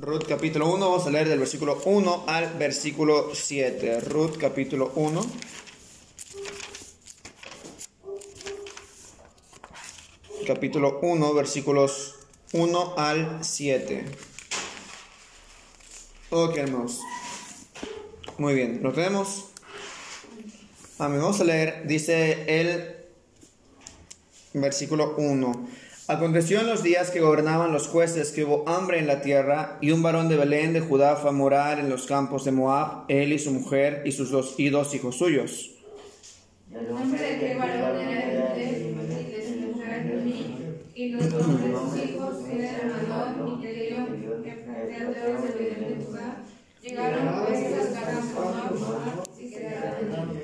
Ruth capítulo 1, vamos a leer del versículo 1 al versículo 7. Ruth capítulo 1. Capítulo 1, versículos 1 al 7. Ok, hermanos. Muy bien, ¿lo tenemos? Amén. Vamos a leer, dice el versículo 1. Aconteció en los días que gobernaban los jueces que hubo hambre en la tierra, y un varón de Belén de Judá fue a morar en los campos de Moab, él y su mujer y sus dos, y dos hijos suyos. Los nombres de sus hijos eran de Belén de Judá. Llegaron pues Moab, quedaron.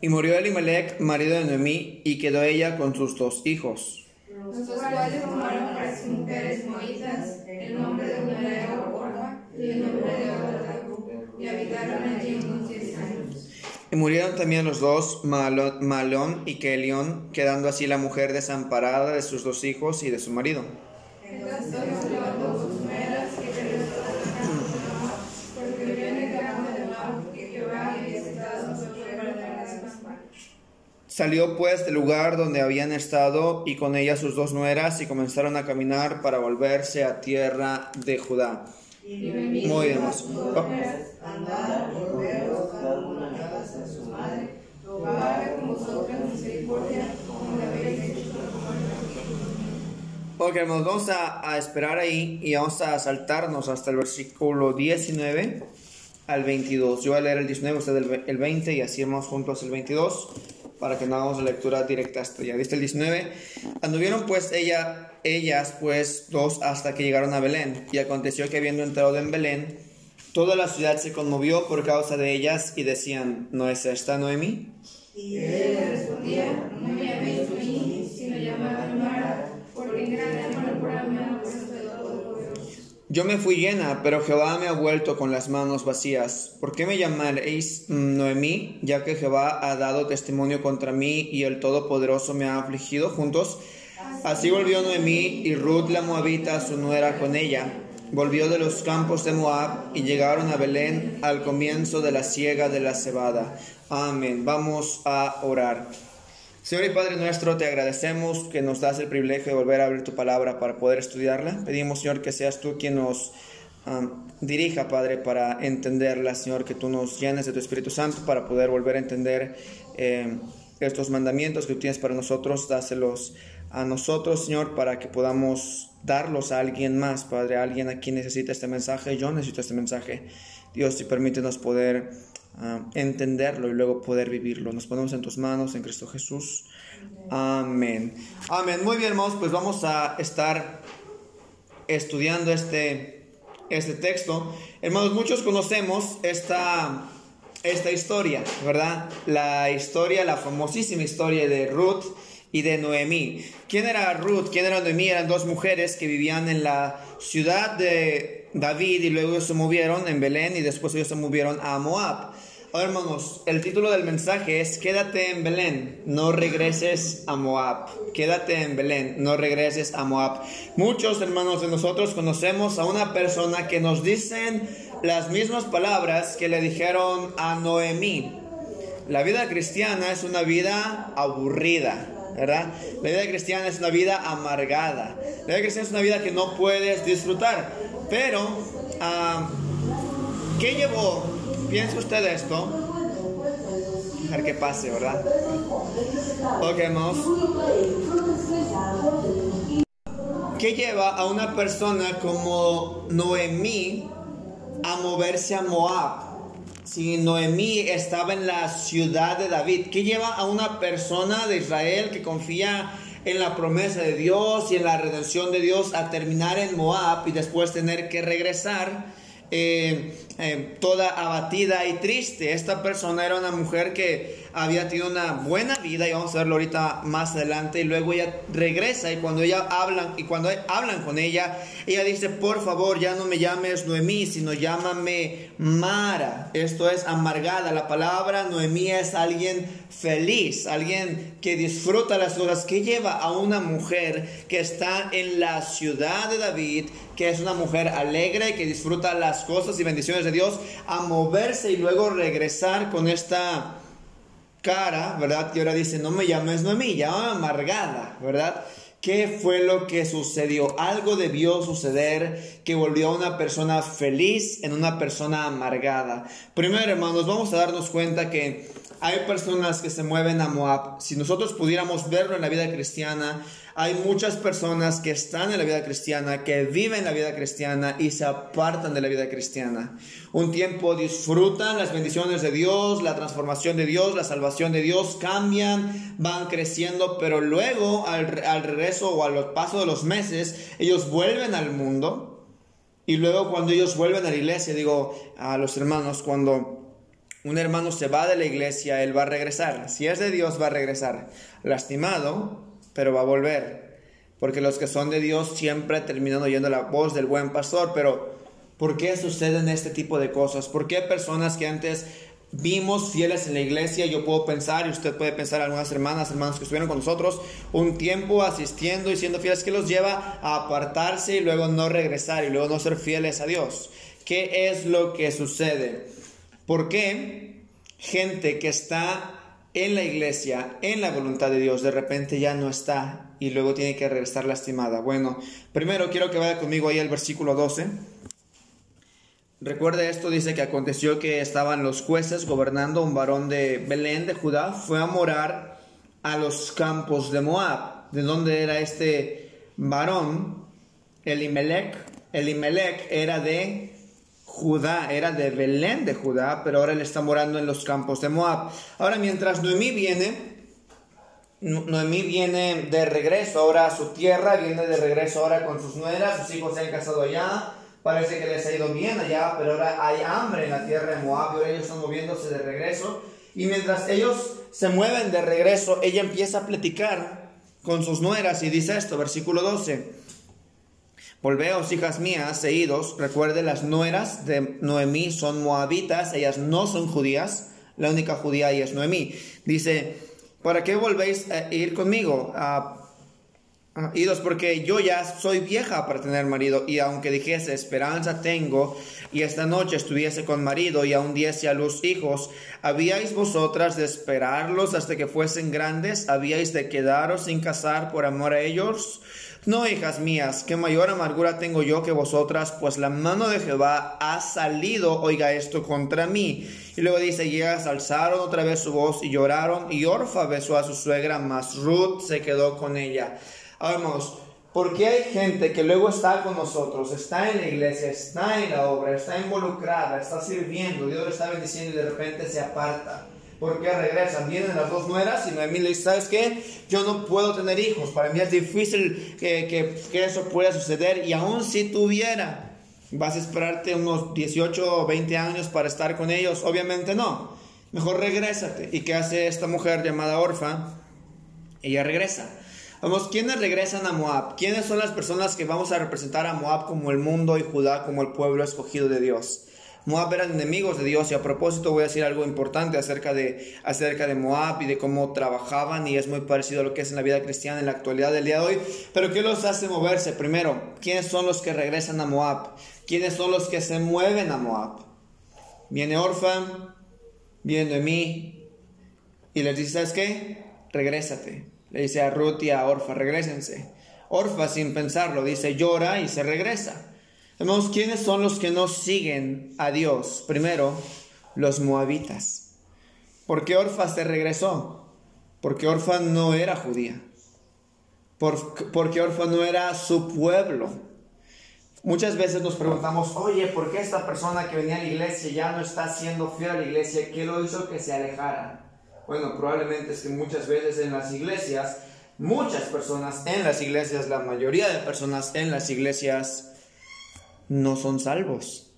Y murió Elimelech, marido de Noemí, y quedó ella con sus dos hijos. Los cuales tomaron para sus mujeres moitas el nombre de y el nombre de y habitaron allí unos diez años. Y murieron también los dos, Malón y Kelión, quedando así la mujer desamparada de sus dos hijos y de su marido. Entonces Salió pues del lugar donde habían estado y con ella sus dos nueras y comenzaron a caminar para volverse a tierra de Judá. Muy hecho con Ok, hermanos, vamos a, a esperar ahí y vamos a saltarnos hasta el versículo 19 al 22. Yo voy a leer el 19, usted el, el 20 y así vamos juntos el 22 para que no hagamos lectura directa hasta allá. ¿Viste el 19? Anduvieron pues ella, ellas pues dos hasta que llegaron a Belén y aconteció que habiendo entrado en Belén, toda la ciudad se conmovió por causa de ellas y decían, ¿no es esta Noemi? Y él le respondía, Noemí, sino llamadme Mara, porque en grande amargura me ha puesto el Todopoderoso. Yo me fui llena, pero Jehová me ha vuelto con las manos vacías. ¿Por qué me llamaréis mm, Noemí, ya que Jehová ha dado testimonio contra mí y el Todopoderoso me ha afligido juntos? Así volvió Noemí y Ruth la Moabita, su nuera, con ella. Volvió de los campos de Moab y llegaron a Belén al comienzo de la siega de la cebada. Amén. Vamos a orar. Señor y Padre nuestro, te agradecemos que nos das el privilegio de volver a abrir tu palabra para poder estudiarla. Pedimos, Señor, que seas tú quien nos dirija, Padre, para entenderla, Señor, que tú nos llenes de tu Espíritu Santo para poder volver a entender eh, estos mandamientos que tú tienes para nosotros. Dáselos a nosotros, Señor, para que podamos darlos a alguien más, Padre, a alguien a quien necesita este mensaje. Yo necesito este mensaje. Dios, y permítenos poder ah, entenderlo y luego poder vivirlo. Nos ponemos en tus manos, en Cristo Jesús. Amén. Amén. Muy bien, hermanos, pues vamos a estar estudiando este, este texto. Hermanos, muchos conocemos esta, esta historia, ¿verdad? La historia, la famosísima historia de Ruth y de Noemí. ¿Quién era Ruth? ¿Quién era Noemí? Eran dos mujeres que vivían en la ciudad de David y luego se movieron en Belén y después ellos se movieron a Moab. Hermanos, el título del mensaje es Quédate en Belén, no regreses a Moab. Quédate en Belén, no regreses a Moab. Muchos hermanos de nosotros conocemos a una persona que nos dicen las mismas palabras que le dijeron a Noemí. La vida cristiana es una vida aburrida, ¿verdad? La vida cristiana es una vida amargada. La vida cristiana es una vida que no puedes disfrutar. Pero, ah, ¿qué llevó? Piensa usted esto. Dejar que pase, ¿verdad? Ok, hermanos. ¿Qué lleva a una persona como Noemí a moverse a Moab? Si Noemí estaba en la ciudad de David, ¿qué lleva a una persona de Israel que confía en la promesa de Dios y en la redención de Dios a terminar en Moab y después tener que regresar eh, eh, toda abatida y triste? Esta persona era una mujer que había tenido una buena vida y vamos a verlo ahorita más adelante y luego ella regresa y cuando ella hablan y cuando hablan con ella, ella dice, "Por favor, ya no me llames Noemí, sino llámame Mara." Esto es amargada. La palabra Noemí es alguien feliz, alguien que disfruta las cosas, que lleva a una mujer que está en la ciudad de David, que es una mujer alegre que disfruta las cosas y bendiciones Dios, a moverse y luego regresar con esta cara, ¿verdad? Y ahora dice, no me llames Noemí, llama amargada, ¿verdad? ¿Qué fue lo que sucedió? Algo debió suceder que volvió a una persona feliz en una persona amargada. Primero, hermanos, vamos a darnos cuenta que hay personas que se mueven a Moab. Si nosotros pudiéramos verlo en la vida cristiana, hay muchas personas que están en la vida cristiana, que viven la vida cristiana y se apartan de la vida cristiana. Un tiempo disfrutan las bendiciones de Dios, la transformación de Dios, la salvación de Dios, cambian, van creciendo, pero luego al, regreso o al paso de los meses, ellos vuelven al mundo. Y luego cuando ellos vuelven a la iglesia, digo a los hermanos, cuando un hermano se va de la iglesia, él va a regresar. Si es de Dios, va a regresar. Lastimado, pero va a volver. Porque los que son de Dios siempre terminan oyendo la voz del buen pastor. Pero, ¿por qué suceden este tipo de cosas? ¿Por qué personas que antes vimos fieles en la iglesia, yo puedo pensar, y usted puede pensar algunas hermanas, hermanos que estuvieron con nosotros, un tiempo asistiendo y siendo fieles, que los lleva a apartarse y luego no regresar y luego no ser fieles a Dios? ¿Qué es lo que sucede? ¿Por qué gente que está en la iglesia, en la voluntad de Dios, de repente ya no está y luego tiene que regresar lastimada? Bueno, primero quiero que vaya conmigo ahí al versículo 12. Recuerde esto, dice que aconteció que estaban los jueces gobernando, un varón de Belén, de Judá, fue a morar a los campos de Moab. ¿De dónde era este varón? Elimelech. Elimelech era de Judá, era de Belén de Judá, pero ahora él está morando en los campos de Moab. Ahora, mientras Noemí viene, Noemí viene de regreso ahora a su tierra, viene de regreso ahora con sus nueras, sus hijos se han casado allá, parece que les ha ido bien allá, pero ahora hay hambre en la tierra de Moab y ahora ellos están moviéndose de regreso. Y mientras ellos se mueven de regreso, ella empieza a platicar con sus nueras y dice esto, versículo 12. Volveos, hijas mías, seguidos, recuerde, las nueras de Noemí son moabitas, ellas no son judías, la única judía ahí es Noemí. Dice, ¿para qué volvéis a ir conmigo? a idos porque yo ya soy vieja para tener marido y aunque dijese esperanza tengo y esta noche estuviese con marido y aún diese a luz hijos, ¿habíais vosotras de esperarlos hasta que fuesen grandes? ¿Habíais de quedaros sin casar por amor a ellos? No, hijas mías, que mayor amargura tengo yo que vosotras, pues la mano de Jehová ha salido, oiga esto, contra mí. Y luego dice, y ellas alzaron otra vez su voz y lloraron, y Orfa besó a su suegra, mas Ruth se quedó con ella. Vamos, porque hay gente que luego está con nosotros, está en la iglesia, está en la obra, está involucrada, está sirviendo, Dios le está bendiciendo y de repente se aparta? ¿Por qué regresan? Vienen las dos nueras y Noemí le dice, ¿sabes qué? Yo no puedo tener hijos. Para mí es difícil que, que, que eso pueda suceder. Y aún si tuviera, ¿vas a esperarte unos 18 o 20 años para estar con ellos? Obviamente no. Mejor regrésate. ¿Y qué hace esta mujer llamada Orfa? Ella regresa. Vamos, ¿quiénes regresan a Moab? ¿Quiénes son las personas que vamos a representar a Moab como el mundo y Judá como el pueblo escogido de Dios? Moab eran enemigos de Dios y a propósito voy a decir algo importante acerca de, acerca de Moab y de cómo trabajaban y es muy parecido a lo que es en la vida cristiana en la actualidad del día de hoy. Pero ¿qué los hace moverse? Primero, ¿quiénes son los que regresan a Moab? ¿Quiénes son los que se mueven a Moab? Viene Orfa, viene mí y les dice, ¿sabes qué? Regrésate. Le dice a Ruth y a Orfa, regresense. Orfa sin pensarlo dice, llora y se regresa. Hermanos, ¿quiénes son los que no siguen a Dios? Primero, los moabitas. ¿Por qué Orfa se regresó? Porque Orfa no era judía. porque Orfa no era su pueblo. Muchas veces nos preguntamos, oye, ¿por qué esta persona que venía a la iglesia ya no está siendo fiel a la iglesia? ¿Qué lo hizo que se alejara? Bueno, probablemente es que muchas veces en las iglesias, muchas personas en las iglesias, la mayoría de personas en las iglesias, no son salvos.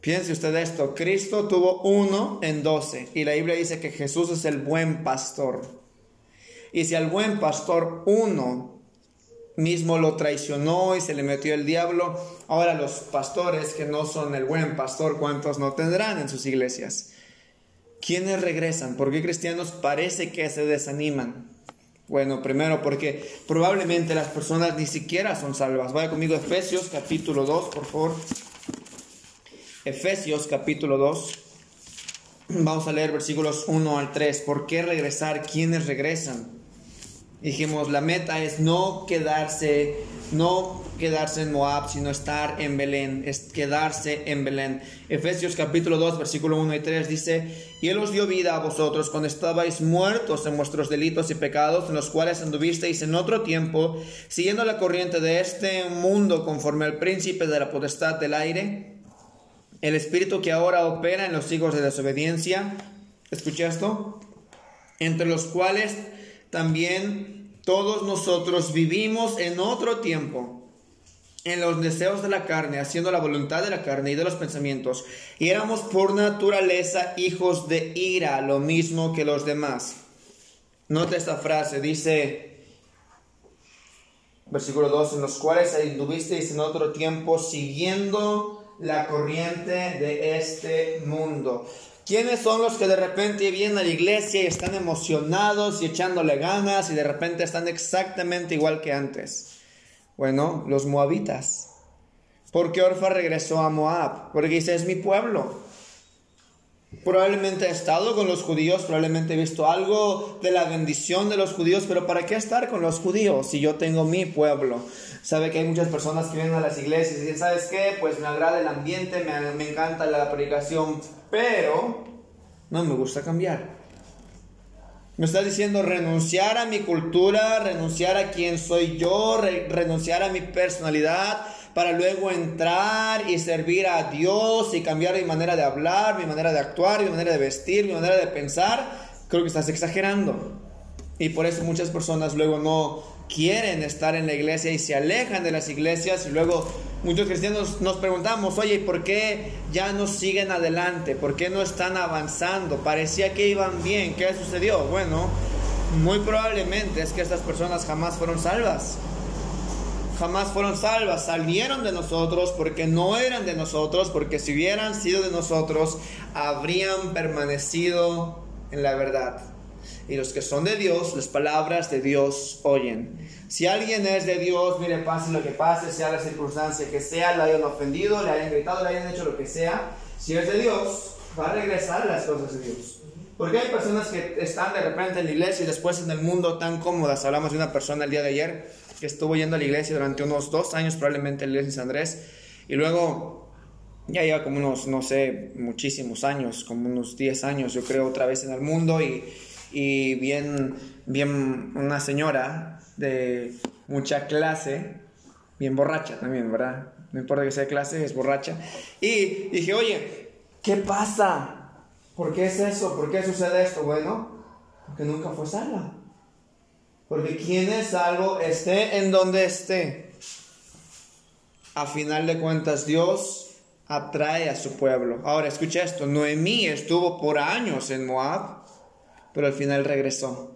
Piense usted esto, Cristo tuvo uno en doce y la Biblia dice que Jesús es el buen pastor. Y si al buen pastor uno mismo lo traicionó y se le metió el diablo, ahora los pastores que no son el buen pastor, ¿cuántos no tendrán en sus iglesias? ¿Quiénes regresan? ¿Por qué cristianos parece que se desaniman? Bueno, primero porque probablemente las personas ni siquiera son salvas. Vaya conmigo a Efesios capítulo 2, por favor. Efesios capítulo 2. Vamos a leer versículos 1 al 3. ¿Por qué regresar? ¿Quiénes regresan? Dijimos, la meta es no quedarse, no quedarse en Moab, sino estar en Belén, es quedarse en Belén. Efesios capítulo 2, versículo 1 y 3 dice, y Él os dio vida a vosotros cuando estabais muertos en vuestros delitos y pecados, en los cuales anduvisteis en otro tiempo, siguiendo la corriente de este mundo conforme al príncipe de la potestad del aire el espíritu que ahora opera en los hijos de desobediencia, escucha esto, entre los cuales también todos nosotros vivimos en otro tiempo, en los deseos de la carne, haciendo la voluntad de la carne y de los pensamientos, y éramos por naturaleza hijos de ira, lo mismo que los demás. Nota esta frase, dice, versículo 2, en los cuales anduvisteis en otro tiempo siguiendo la corriente de este mundo. ¿Quiénes son los que de repente vienen a la iglesia y están emocionados y echándole ganas y de repente están exactamente igual que antes? Bueno, los moabitas. ¿Por qué Orfa regresó a Moab? Porque dice, es mi pueblo. Probablemente he estado con los judíos, probablemente he visto algo de la bendición de los judíos, pero ¿para qué estar con los judíos si yo tengo mi pueblo? Sabe que hay muchas personas que vienen a las iglesias y dicen, ¿sabes qué? Pues me agrada el ambiente, me encanta la predicación, pero no me gusta cambiar. Me está diciendo renunciar a mi cultura, renunciar a quien soy yo, renunciar a mi personalidad, para luego entrar y servir a Dios y cambiar mi manera de hablar, mi manera de actuar, mi manera de vestir, mi manera de pensar, creo que estás exagerando. Y por eso muchas personas luego no quieren estar en la iglesia y se alejan de las iglesias y luego muchos cristianos nos preguntamos, oye, ¿por qué ya no siguen adelante? ¿Por qué no están avanzando? Parecía que iban bien, ¿qué sucedió? Bueno, muy probablemente es que estas personas jamás fueron salvas jamás fueron salvas, salieron de nosotros porque no eran de nosotros, porque si hubieran sido de nosotros, habrían permanecido en la verdad. Y los que son de Dios, las palabras de Dios oyen. Si alguien es de Dios, mire, pase lo que pase, sea la circunstancia que sea, le hayan ofendido, le hayan gritado, le hayan hecho lo que sea, si es de Dios, va a regresar a las cosas de Dios. Porque hay personas que están de repente en la iglesia y después en el mundo tan cómodas. Hablamos de una persona el día de ayer que estuvo yendo a la iglesia durante unos dos años, probablemente en la iglesia de San Andrés, y luego ya lleva como unos, no sé, muchísimos años, como unos 10 años, yo creo, otra vez en el mundo, y, y bien, bien una señora de mucha clase, bien borracha también, ¿verdad? No importa que sea clase, es borracha. Y dije, oye, ¿qué pasa? ¿Por qué es eso? ¿Por qué sucede esto? Bueno, porque nunca fue salva. Porque quien es salvo, esté en donde esté. A final de cuentas, Dios atrae a su pueblo. Ahora, escucha esto. Noemí estuvo por años en Moab, pero al final regresó.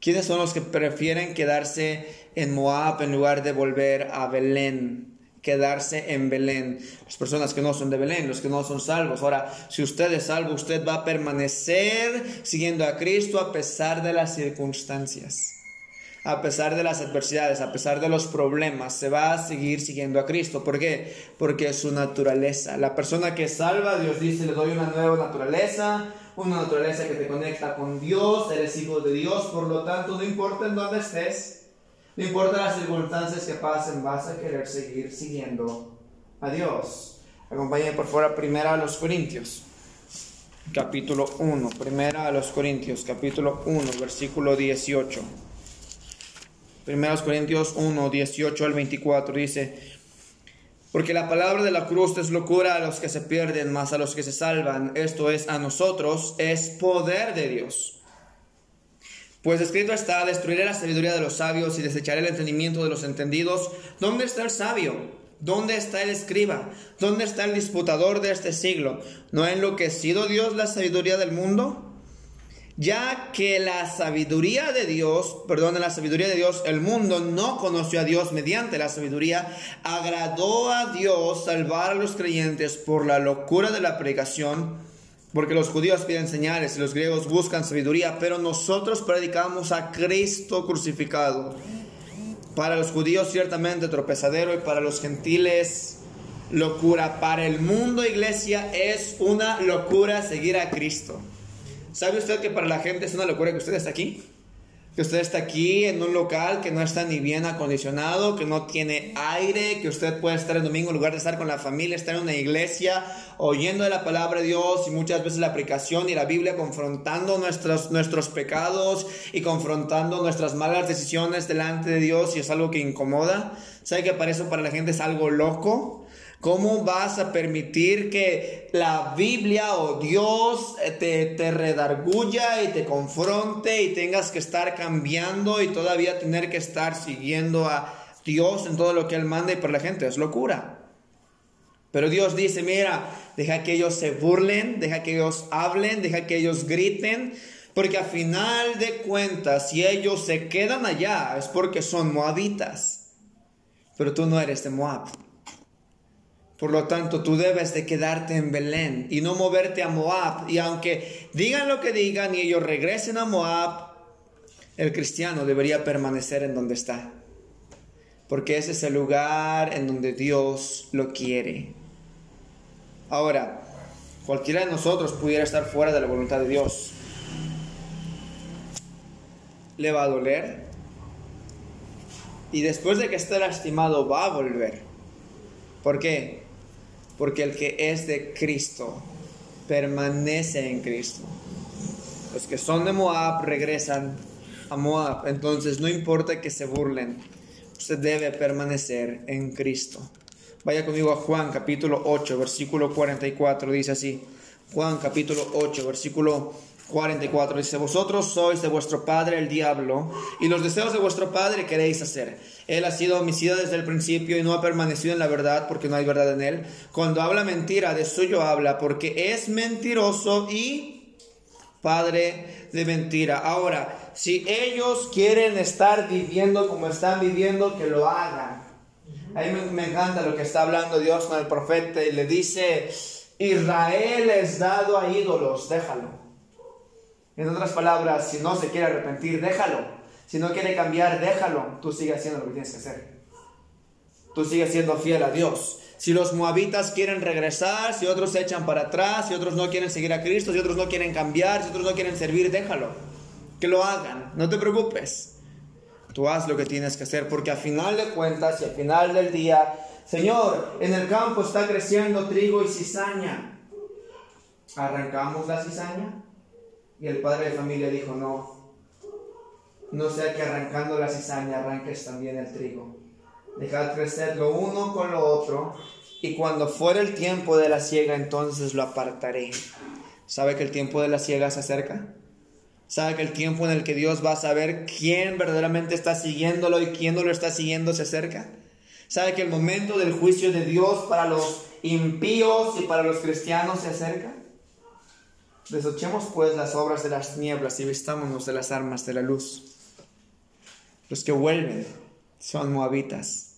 ¿Quiénes son los que prefieren quedarse en Moab en lugar de volver a Belén? Quedarse en Belén. Las personas que no son de Belén, los que no son salvos. Ahora, si usted es salvo, usted va a permanecer siguiendo a Cristo a pesar de las circunstancias a pesar de las adversidades, a pesar de los problemas, se va a seguir siguiendo a Cristo. ¿Por qué? Porque es su naturaleza. La persona que salva, Dios dice, le doy una nueva naturaleza, una naturaleza que te conecta con Dios, eres hijo de Dios, por lo tanto, no importa en dónde estés, no importa las circunstancias que pasen, vas a querer seguir siguiendo a Dios. Acompáñenme por favor a primera a los Corintios, capítulo 1, primera a los Corintios, capítulo 1, versículo 18. Primeros Corintios 1, 18 al 24 dice, porque la palabra de la cruz es locura a los que se pierden, más a los que se salvan, esto es a nosotros, es poder de Dios. Pues escrito está, destruiré la sabiduría de los sabios y desecharé el entendimiento de los entendidos. ¿Dónde está el sabio? ¿Dónde está el escriba? ¿Dónde está el disputador de este siglo? ¿No ha enloquecido Dios la sabiduría del mundo? Ya que la sabiduría de Dios, perdón, la sabiduría de Dios, el mundo no conoció a Dios mediante la sabiduría, agradó a Dios salvar a los creyentes por la locura de la predicación, porque los judíos piden señales y los griegos buscan sabiduría, pero nosotros predicamos a Cristo crucificado para los judíos ciertamente tropezadero y para los gentiles locura. Para el mundo, iglesia, es una locura seguir a Cristo. ¿Sabe usted que para la gente es una locura que usted esté aquí? que usted está aquí en un local que no está ni bien acondicionado, que no tiene aire, que usted puede estar el domingo en lugar de estar con la familia, estar en una iglesia oyendo de la palabra de Dios y muchas veces la aplicación y la Biblia confrontando nuestros, nuestros pecados y confrontando nuestras malas decisiones delante de Dios y es algo que incomoda. ¿Sabe que para eso para la gente es algo loco? ¿Cómo vas a permitir que la Biblia o Dios eh, te, te redarguya y te confronte y tengas que estar cambiando y todavía tener que estar siguiendo a Dios en todo lo que Él manda y por la gente? Es locura. Pero Dios dice, mira, deja que ellos se burlen, deja que ellos hablen, deja que ellos griten, porque a final de cuentas, si ellos se quedan allá, es porque son moabitas. Pero tú no eres de Moab. Por lo tanto, tú debes de quedarte en Belén y no moverte a Moab. Y aunque digan lo que digan y ellos regresen a Moab, el cristiano debería permanecer en donde está. Porque ese es el lugar en donde Dios lo quiere. Ahora, cualquiera de nosotros pudiera estar fuera de la voluntad de Dios. ¿Le va a doler? Y después de que esté lastimado va a volver. ¿Por qué? Porque el que es de Cristo permanece en Cristo. Los que son de Moab regresan a Moab, entonces no importa que se burlen, usted debe permanecer en Cristo. Vaya conmigo a Juan capítulo 8, versículo 44, dice así. Juan capítulo 8, versículo 44 dice, vosotros sois de vuestro padre el diablo y los deseos de vuestro padre queréis hacer. Él ha sido homicida desde el principio y no ha permanecido en la verdad porque no hay verdad en él. Cuando habla mentira, de suyo habla porque es mentiroso y padre de mentira. Ahora, si ellos quieren estar viviendo como están viviendo, que lo hagan. A mí me, encanta lo que está hablando Dios con el profeta y le dice, Israel es dado a ídolos, déjalo. En otras palabras, si no se quiere arrepentir, déjalo. Si no quiere cambiar, déjalo. Tú sigue haciendo lo que tienes que hacer. Tú sigues siendo fiel a Dios. Si los moabitas quieren regresar, si otros se echan para atrás, si otros no quieren seguir a Cristo, si otros no quieren cambiar, si otros no quieren servir, déjalo. Que lo hagan. No te preocupes. Tú haz lo que tienes que hacer porque al final de cuentas y al final del día, Señor, en el campo está creciendo trigo y cizaña. ¿Arrancamos la cizaña? Y el padre de familia dijo, no, no sea que arrancando la cizaña arranques también el trigo. Dejad crecer lo uno con lo otro, y cuando fuera el tiempo de la siega, entonces lo apartaré. ¿Sabe que el tiempo de la siega se acerca? ¿Sabe que el tiempo en el que Dios va a saber quién verdaderamente está siguiéndolo y quién no lo está siguiendo se acerca? ¿Sabe que el momento del juicio de Dios para los impíos y para los cristianos se acerca? Desochemos pues las obras de las nieblas y vistámonos de las armas de la luz. Los que vuelven son moabitas.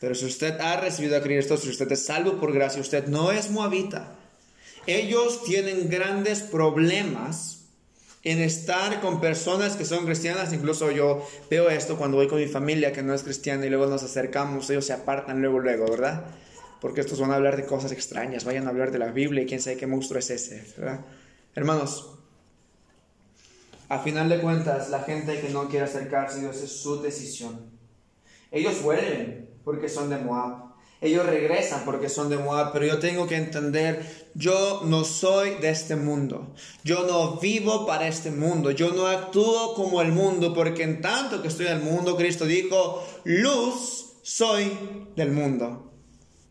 Pero si usted ha recibido a Cristo, si usted es salvo por gracia, usted no es moabita. Ellos tienen grandes problemas en estar con personas que son cristianas. Incluso yo veo esto cuando voy con mi familia que no es cristiana y luego nos acercamos, ellos se apartan luego, luego, ¿verdad? Porque estos van a hablar de cosas extrañas, vayan a hablar de la Biblia y quién sabe qué monstruo es ese, ¿verdad? Hermanos, a final de cuentas, la gente que no quiere acercarse a Dios es su decisión. Ellos vuelven porque son de Moab. Ellos regresan porque son de Moab, pero yo tengo que entender, yo no soy de este mundo. Yo no vivo para este mundo. Yo no actúo como el mundo, porque en tanto que estoy en el mundo, Cristo dijo, luz soy del mundo.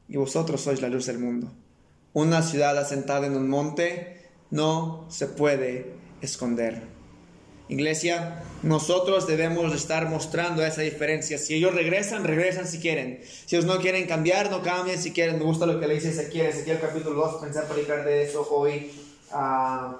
Y vosotros sois la luz del mundo. Una ciudad asentada en un monte no se puede esconder. Iglesia, nosotros debemos estar mostrando esa diferencia. Si ellos regresan, regresan si quieren. Si ellos no quieren cambiar, no cambien si quieren. Me gusta lo que le dice Ezequiel, Ezequiel capítulo 2. Pensé predicar de eso hoy ah,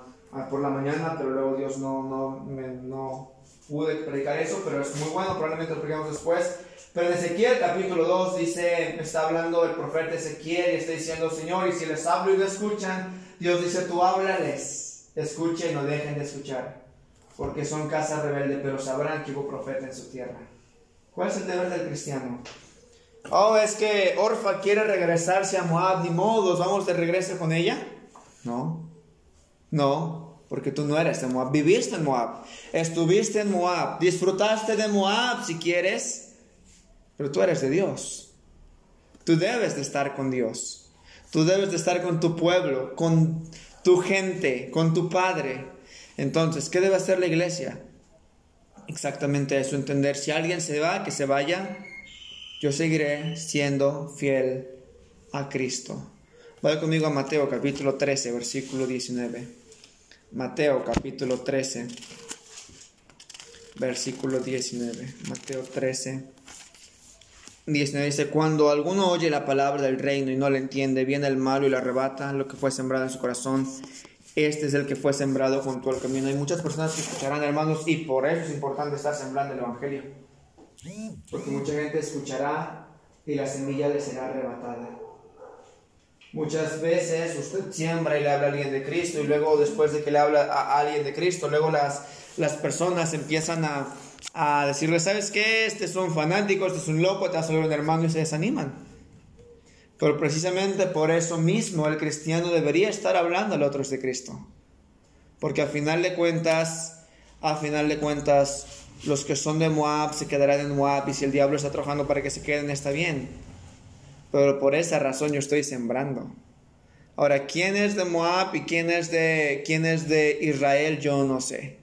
por la mañana, pero luego Dios no, no, no pude predicar eso, pero es muy bueno, probablemente lo predicamos después. Pero en Ezequiel capítulo 2 dice, está hablando el profeta Ezequiel y está diciendo, Señor, y si les hablo y no escuchan, Dios dice, tú háblales, escuchen no dejen de escuchar porque son casa rebelde, pero sabrán que hubo profeta en su tierra. ¿Cuál es el deber del cristiano? Oh, es que Orfa quiere regresarse a Moab, ni modos, vamos de regreso con ella. No, no, porque tú no eres de Moab, viviste en Moab, estuviste en Moab, disfrutaste de Moab si quieres, pero tú eres de Dios. Tú debes de estar con Dios. Tú debes de estar con tu pueblo, con tu gente, con tu padre. Entonces, ¿qué debe hacer la iglesia? Exactamente eso, entender, si alguien se va, que se vaya, yo seguiré siendo fiel a Cristo. Vaya conmigo a Mateo capítulo 13, versículo 19. Mateo capítulo 13, versículo 19. Mateo 13, 19 dice, cuando alguno oye la palabra del reino y no la entiende, viene el malo y le arrebata lo que fue sembrado en su corazón este es el que fue sembrado junto al camino. Hay muchas personas que escucharán, hermanos, y por eso es importante estar sembrando el Evangelio. Porque mucha gente escuchará y la semilla le será arrebatada. Muchas veces usted siembra y le habla a alguien de Cristo y luego después de que le habla a alguien de Cristo, luego las, las personas empiezan a, a decirle, ¿sabes qué? Este es un fanático, este es un loco, te va a un hermano y se desaniman. Pero precisamente por eso mismo el cristiano debería estar hablando a otros de Cristo. Porque a final de cuentas, a final de cuentas, los que son de Moab se quedarán en Moab y si el diablo está trabajando para que se queden está bien. Pero por esa razón yo estoy sembrando. Ahora, ¿quién es de Moab y quién de, quién es de Israel? Yo no sé.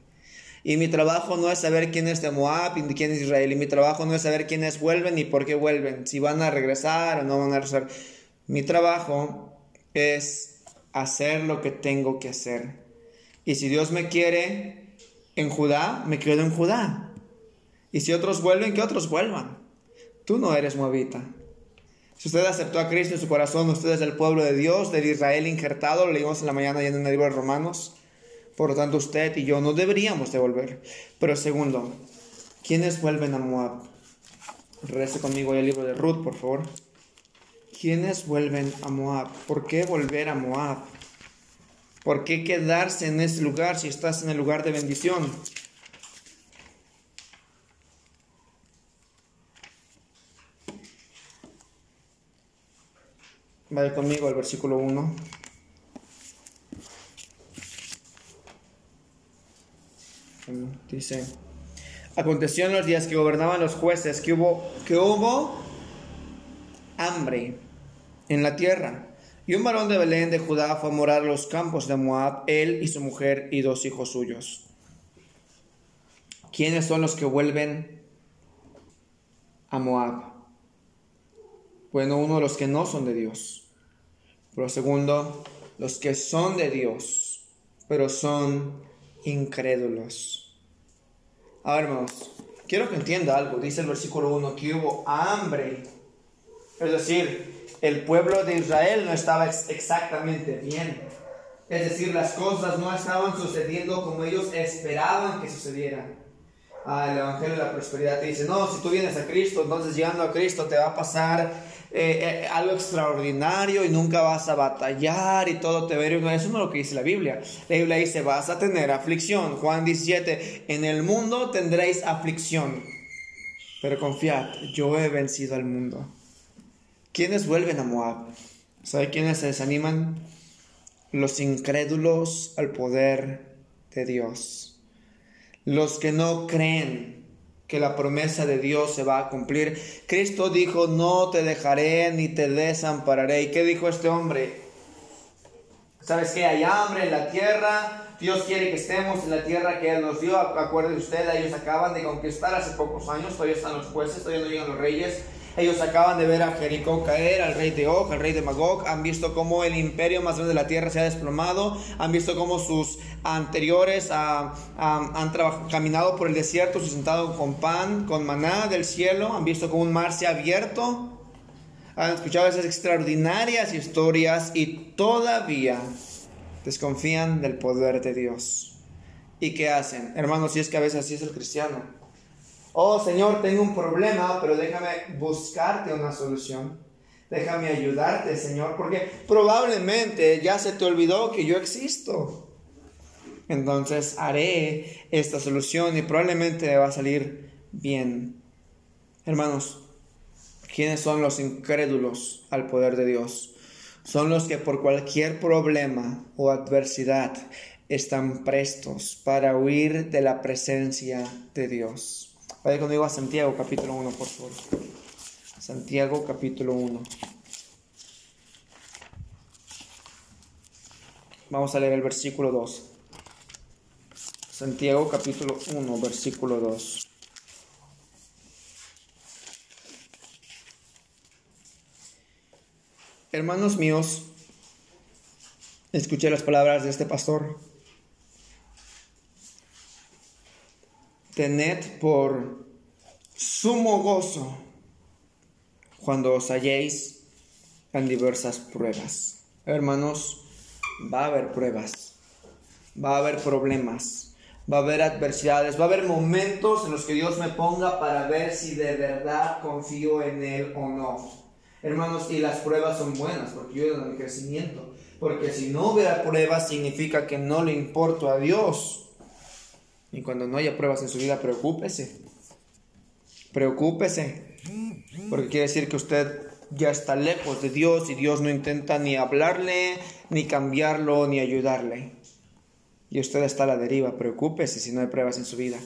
Y mi trabajo no es saber quién es de Moab y quién es Israel. Y mi trabajo no es saber quiénes vuelven y por qué vuelven. Si van a regresar o no van a regresar. Mi trabajo es hacer lo que tengo que hacer. Y si Dios me quiere en Judá, me quedo en Judá. Y si otros vuelven, que otros vuelvan. Tú no eres moabita. Si usted aceptó a Cristo en su corazón, usted es del pueblo de Dios, del Israel injertado, lo leímos en la mañana ya en el libro de Romanos. Por lo tanto, usted y yo no deberíamos devolver. Pero segundo, ¿quiénes vuelven a Moab? Regrese conmigo el libro de Ruth, por favor. ¿Quiénes vuelven a Moab? ¿Por qué volver a Moab? ¿Por qué quedarse en ese lugar si estás en el lugar de bendición? Vaya conmigo al versículo 1. Dice, aconteció en los días que gobernaban los jueces que hubo, que hubo hambre en la tierra. Y un varón de Belén de Judá fue a morar a los campos de Moab, él y su mujer y dos hijos suyos. ¿Quiénes son los que vuelven a Moab? Bueno, uno, los que no son de Dios. Pero segundo, los que son de Dios, pero son incrédulos. Ahora, hermanos, quiero que entienda algo. Dice el versículo 1 que hubo hambre. Es decir, el pueblo de Israel no estaba exactamente bien. Es decir, las cosas no estaban sucediendo como ellos esperaban que sucedieran. Ah, el Evangelio de la Prosperidad te dice, no, si tú vienes a Cristo, entonces llegando a Cristo te va a pasar eh, eh, algo extraordinario y nunca vas a batallar y todo te verá. Eso no es lo que dice la Biblia. La Biblia dice, vas a tener aflicción. Juan 17, en el mundo tendréis aflicción. Pero confiad, yo he vencido al mundo. ¿Quiénes vuelven a Moab? ¿Sabe quiénes se desaniman? Los incrédulos al poder de Dios. Los que no creen que la promesa de Dios se va a cumplir. Cristo dijo, no te dejaré ni te desampararé. ¿Y qué dijo este hombre? ¿Sabes que Hay hambre en la tierra. Dios quiere que estemos en la tierra que Él nos dio. Acuérdense usted, ellos acaban de conquistar hace pocos años. Todavía están los jueces, todavía no llegan los reyes. Ellos acaban de ver a Jericó caer, al rey de Og, al rey de Magog, han visto cómo el imperio más grande de la tierra se ha desplomado, han visto cómo sus anteriores han caminado por el desierto sustentado con pan, con maná del cielo, han visto cómo un mar se ha abierto, han escuchado esas extraordinarias historias y todavía desconfían del poder de Dios. ¿Y qué hacen? Hermanos, si es que a veces así es el cristiano. Oh Señor, tengo un problema, pero déjame buscarte una solución. Déjame ayudarte, Señor, porque probablemente ya se te olvidó que yo existo. Entonces haré esta solución y probablemente va a salir bien. Hermanos, ¿quiénes son los incrédulos al poder de Dios? Son los que por cualquier problema o adversidad están prestos para huir de la presencia de Dios. Vaya conmigo a Santiago capítulo 1, por favor. Santiago capítulo 1. Vamos a leer el versículo 2. Santiago capítulo 1, versículo 2. Hermanos míos, escuché las palabras de este pastor. Tened por sumo gozo cuando os halléis en diversas pruebas. Hermanos, va a haber pruebas, va a haber problemas, va a haber adversidades, va a haber momentos en los que Dios me ponga para ver si de verdad confío en Él o no. Hermanos, y las pruebas son buenas porque ayudan a mi crecimiento. Porque si no hubiera pruebas significa que no le importo a Dios. Y cuando no haya pruebas en su vida, preocúpese. Preocúpese. Porque quiere decir que usted ya está lejos de Dios y Dios no intenta ni hablarle, ni cambiarlo, ni ayudarle. Y usted está a la deriva. Preocúpese si no hay pruebas en su vida.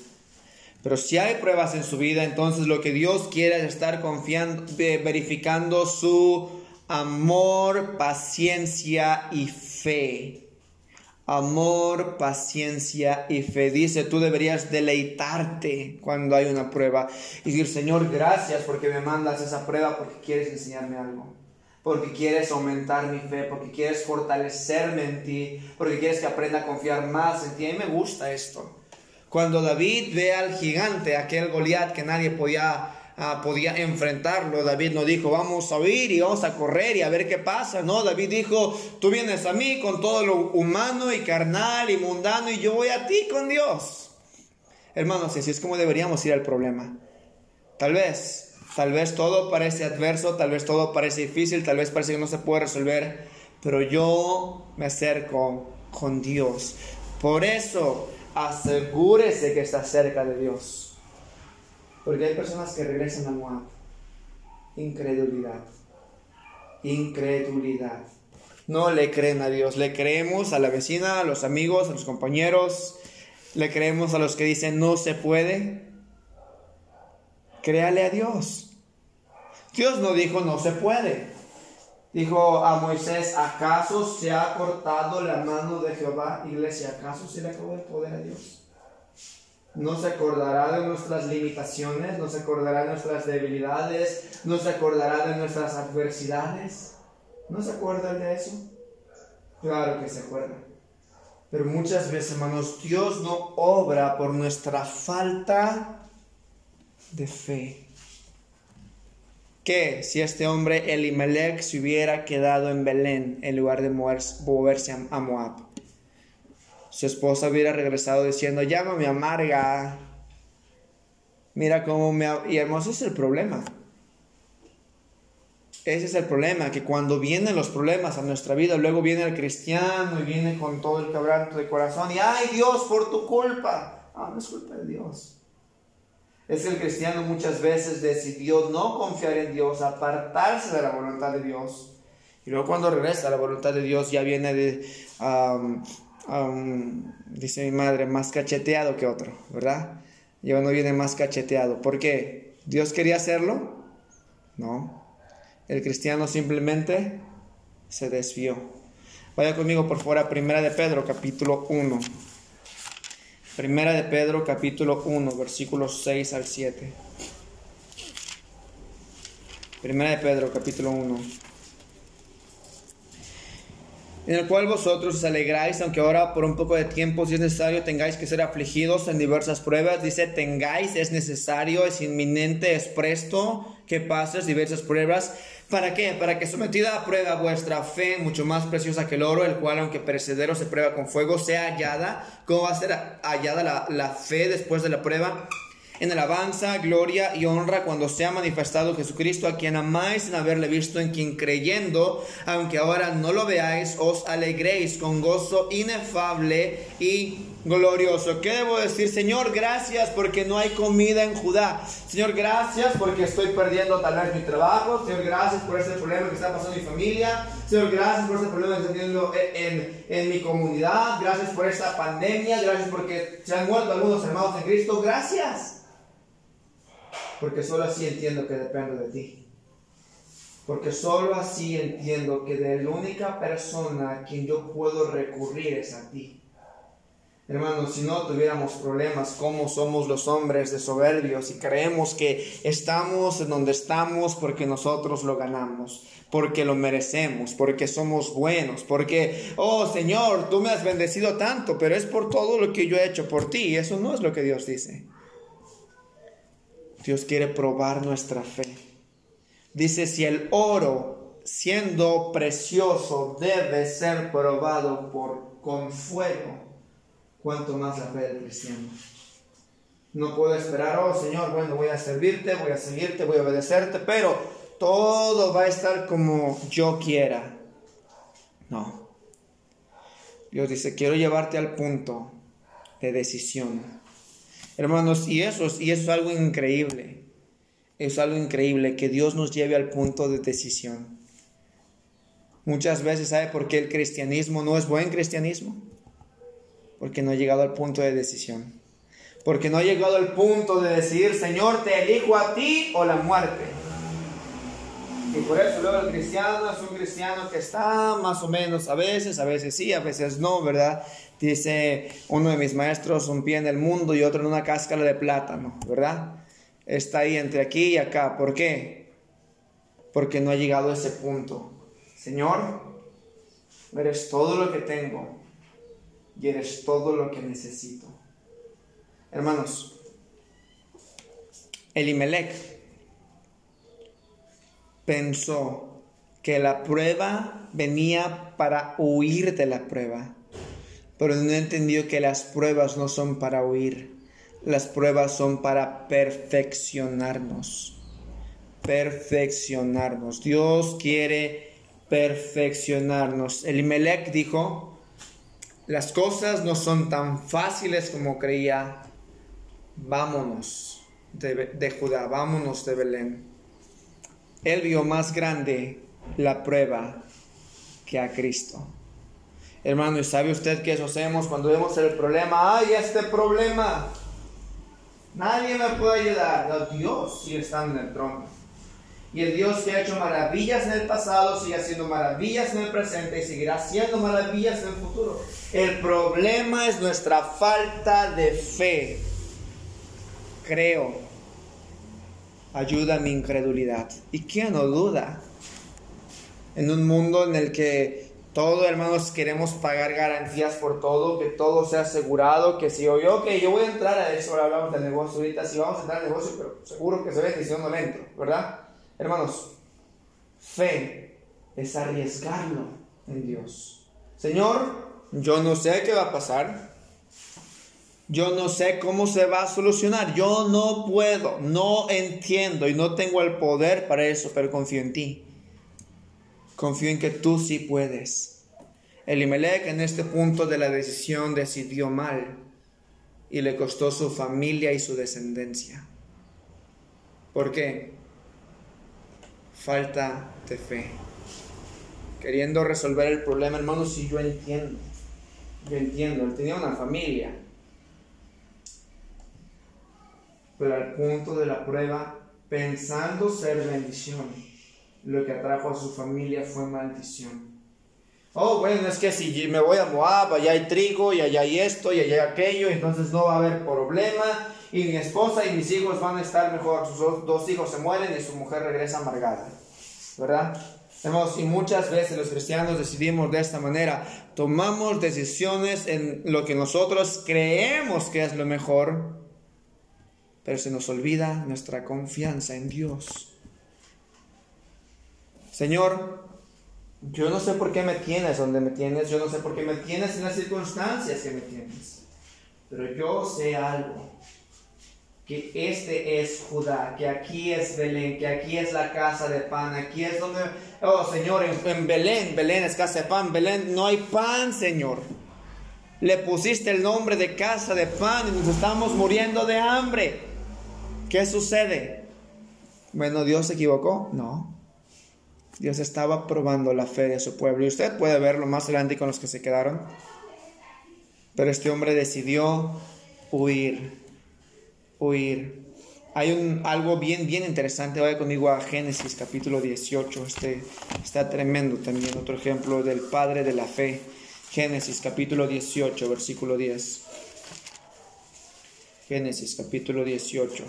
Pero si hay pruebas en su vida, entonces lo que Dios quiere es estar confiando, verificando su amor, paciencia y fe amor, paciencia y fe. Dice, tú deberías deleitarte cuando hay una prueba y decir, Señor, gracias porque me mandas esa prueba porque quieres enseñarme algo. Porque quieres aumentar mi fe, porque quieres fortalecerme en ti, porque quieres que aprenda a confiar más en ti. A mí me gusta esto. Cuando David ve al gigante, aquel Goliat que nadie podía Ah, podía enfrentarlo. David no dijo, vamos a huir y vamos a correr y a ver qué pasa. No, David dijo, tú vienes a mí con todo lo humano y carnal y mundano y yo voy a ti con Dios. Hermanos, así es como deberíamos ir al problema. Tal vez, tal vez todo parece adverso, tal vez todo parece difícil, tal vez parece que no se puede resolver, pero yo me acerco con Dios. Por eso, asegúrese que está cerca de Dios. Porque hay personas que regresan a Moab. Incredulidad. Incredulidad. No le creen a Dios. Le creemos a la vecina, a los amigos, a los compañeros. Le creemos a los que dicen no se puede. Créale a Dios. Dios no dijo no se puede. Dijo a Moisés, ¿acaso se ha cortado la mano de Jehová? Iglesia, ¿acaso se le acabó el poder a Dios? No se acordará de nuestras limitaciones, no se acordará de nuestras debilidades, no se acordará de nuestras adversidades. ¿No se acuerdan de eso? Claro que se acuerdan. Pero muchas veces, hermanos, Dios no obra por nuestra falta de fe. ¿Qué si este hombre Elimelech se hubiera quedado en Belén en lugar de moverse a Moab? Su esposa hubiera regresado diciendo, llámame amarga. Mira cómo me... Y hermoso es el problema. Ese es el problema, que cuando vienen los problemas a nuestra vida, luego viene el cristiano y viene con todo el quebranto de corazón y, ay Dios, por tu culpa. Ah, no es culpa de Dios. Es que el cristiano muchas veces decidió no confiar en Dios, apartarse de la voluntad de Dios. Y luego cuando regresa a la voluntad de Dios ya viene de, dice mi madre, más cacheteado que otro, ¿verdad? Y uno viene más cacheteado. ¿Por qué? ¿Dios quería hacerlo? No. El cristiano simplemente se desvió. Vaya conmigo por fuera, Primera de Pedro, capítulo 1. Primera de Pedro, capítulo 1, versículos 6 al 7. Primera de Pedro, capítulo 1 en el cual vosotros os alegráis, aunque ahora por un poco de tiempo, si es necesario, tengáis que ser afligidos en diversas pruebas. Dice, tengáis, es necesario, es inminente, es presto que pases diversas pruebas. ¿Para qué? Para que sometida a prueba vuestra fe, mucho más preciosa que el oro, el cual aunque perecedero se prueba con fuego, sea hallada. ¿Cómo va a ser hallada la, la fe después de la prueba? En alabanza, gloria y honra cuando sea manifestado Jesucristo, a quien amáis en haberle visto, en quien creyendo, aunque ahora no lo veáis, os alegréis con gozo inefable y glorioso. ¿Qué debo decir? Señor, gracias porque no hay comida en Judá. Señor, gracias porque estoy perdiendo tal vez mi trabajo. Señor, gracias por ese problema que está pasando en mi familia. Señor, gracias por ese problema que está teniendo en, en mi comunidad. Gracias por esta pandemia. Gracias porque se han muerto algunos hermanos en Cristo. Gracias porque solo así entiendo que dependo de ti. Porque solo así entiendo que de la única persona a quien yo puedo recurrir es a ti. Hermanos, si no tuviéramos problemas, como somos los hombres de soberbios y creemos que estamos en donde estamos porque nosotros lo ganamos, porque lo merecemos, porque somos buenos, porque, oh Señor, tú me has bendecido tanto, pero es por todo lo que yo he hecho por ti. Eso no es lo que Dios dice. Dios quiere probar nuestra fe. Dice, si el oro, siendo precioso, debe ser probado por, con fuego, ¿cuánto más la fe del cristiano? No puedo esperar, oh Señor, bueno, voy a servirte, voy a seguirte, voy a obedecerte, pero todo va a estar como yo quiera. No. Dios dice, quiero llevarte al punto de decisión Hermanos, y eso, y eso es algo increíble. Es algo increíble que Dios nos lleve al punto de decisión. Muchas veces, ¿sabe por qué el cristianismo no es buen cristianismo? Porque no ha llegado al punto de decisión. Porque no ha llegado al punto de decir, Señor, te elijo a ti o la muerte. Y por eso luego el cristiano es un cristiano que está más o menos, a veces, a veces sí, a veces no, ¿verdad? Dice uno de mis maestros, un pie en el mundo y otro en una cáscara de plátano, ¿verdad? Está ahí entre aquí y acá. ¿Por qué? Porque no ha llegado a ese punto. Señor, eres todo lo que tengo y eres todo lo que necesito. Hermanos, Elimelech pensó que la prueba venía para huir de la prueba pero no entendió que las pruebas no son para huir, las pruebas son para perfeccionarnos, perfeccionarnos. Dios quiere perfeccionarnos. Elimelech dijo, las cosas no son tan fáciles como creía, vámonos de, de Judá, vámonos de Belén. Él vio más grande la prueba que a Cristo. Hermano, ¿y sabe usted qué hacemos cuando vemos el problema? ¡Ay, este problema! Nadie me puede ayudar. Dios sigue estando en el trono. Y el Dios que ha hecho maravillas en el pasado sigue haciendo maravillas en el presente y seguirá haciendo maravillas en el futuro. El problema es nuestra falta de fe. Creo. Ayuda a mi incredulidad. ¿Y quién no duda? En un mundo en el que todo, hermanos, queremos pagar garantías por todo, que todo sea asegurado, que si yo, ok, yo voy a entrar a eso, ahora hablamos del negocio ahorita, si vamos a entrar al negocio, pero seguro que se ve no lento, ¿verdad? Hermanos, fe es arriesgarlo en Dios. Señor, yo no sé qué va a pasar, yo no sé cómo se va a solucionar, yo no puedo, no entiendo y no tengo el poder para eso, pero confío en ti. Confío en que tú sí puedes. Elimelech en este punto de la decisión decidió mal y le costó su familia y su descendencia. ¿Por qué? Falta de fe. Queriendo resolver el problema, hermanos, si yo entiendo. Yo entiendo, él tenía una familia. Pero al punto de la prueba, pensando ser bendición lo que atrajo a su familia fue maldición. Oh, bueno, es que si me voy a Moab, allá hay trigo y allá hay esto y allá hay aquello, entonces no va a haber problema y mi esposa y mis hijos van a estar mejor. Sus dos hijos se mueren y su mujer regresa amargada. ¿Verdad? y muchas veces los cristianos decidimos de esta manera. Tomamos decisiones en lo que nosotros creemos que es lo mejor, pero se nos olvida nuestra confianza en Dios. Señor, yo no sé por qué me tienes donde me tienes, yo no sé por qué me tienes en las circunstancias que me tienes, pero yo sé algo que este es Judá, que aquí es Belén, que aquí es la casa de pan, aquí es donde, oh Señor, en, Belén, Belén es casa de pan, Belén no hay pan, Señor. Le pusiste el nombre de casa de pan y nos estamos muriendo de hambre. ¿Qué sucede? Bueno, ¿Dios se equivocó? No. Dios estaba probando la fe de su pueblo. Y usted puede verlo más adelante con los que se quedaron. Pero este hombre decidió huir oír. Hay un, algo bien, bien interesante. Vaya conmigo a Génesis capítulo 18. Este está tremendo también. Otro ejemplo del Padre de la Fe. Génesis capítulo 18, versículo 10. Génesis capítulo 18.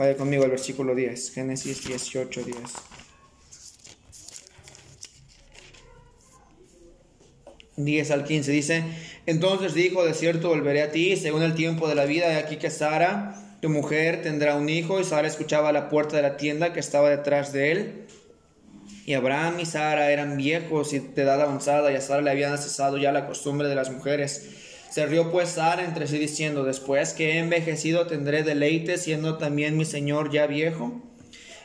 Vaya conmigo al versículo 10. Génesis 18, 10. 10 al 15 dice, entonces dijo, de cierto volveré a ti según el tiempo de la vida, de aquí que Sara, tu mujer, tendrá un hijo, y Sara escuchaba la puerta de la tienda que estaba detrás de él. Y Abraham y Sara eran viejos y de edad avanzada, y a Sara le habían cesado ya la costumbre de las mujeres. Se rió pues Sara entre sí diciendo, después que he envejecido tendré deleite, siendo también mi señor ya viejo.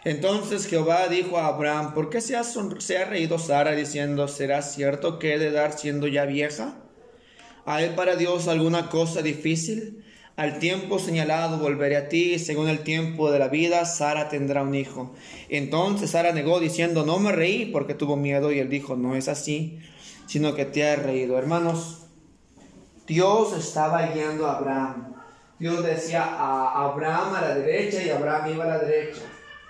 Entonces Jehová dijo a Abraham, ¿por qué se ha, se ha reído Sara diciendo, ¿será cierto que he de dar siendo ya vieja? ¿Hay para Dios alguna cosa difícil? Al tiempo señalado volveré a ti, según el tiempo de la vida, Sara tendrá un hijo. Entonces Sara negó diciendo, no me reí porque tuvo miedo, y él dijo, no es así, sino que te has reído. Hermanos, Dios estaba guiando a Abraham. Dios decía a Abraham a la derecha y Abraham iba a la derecha.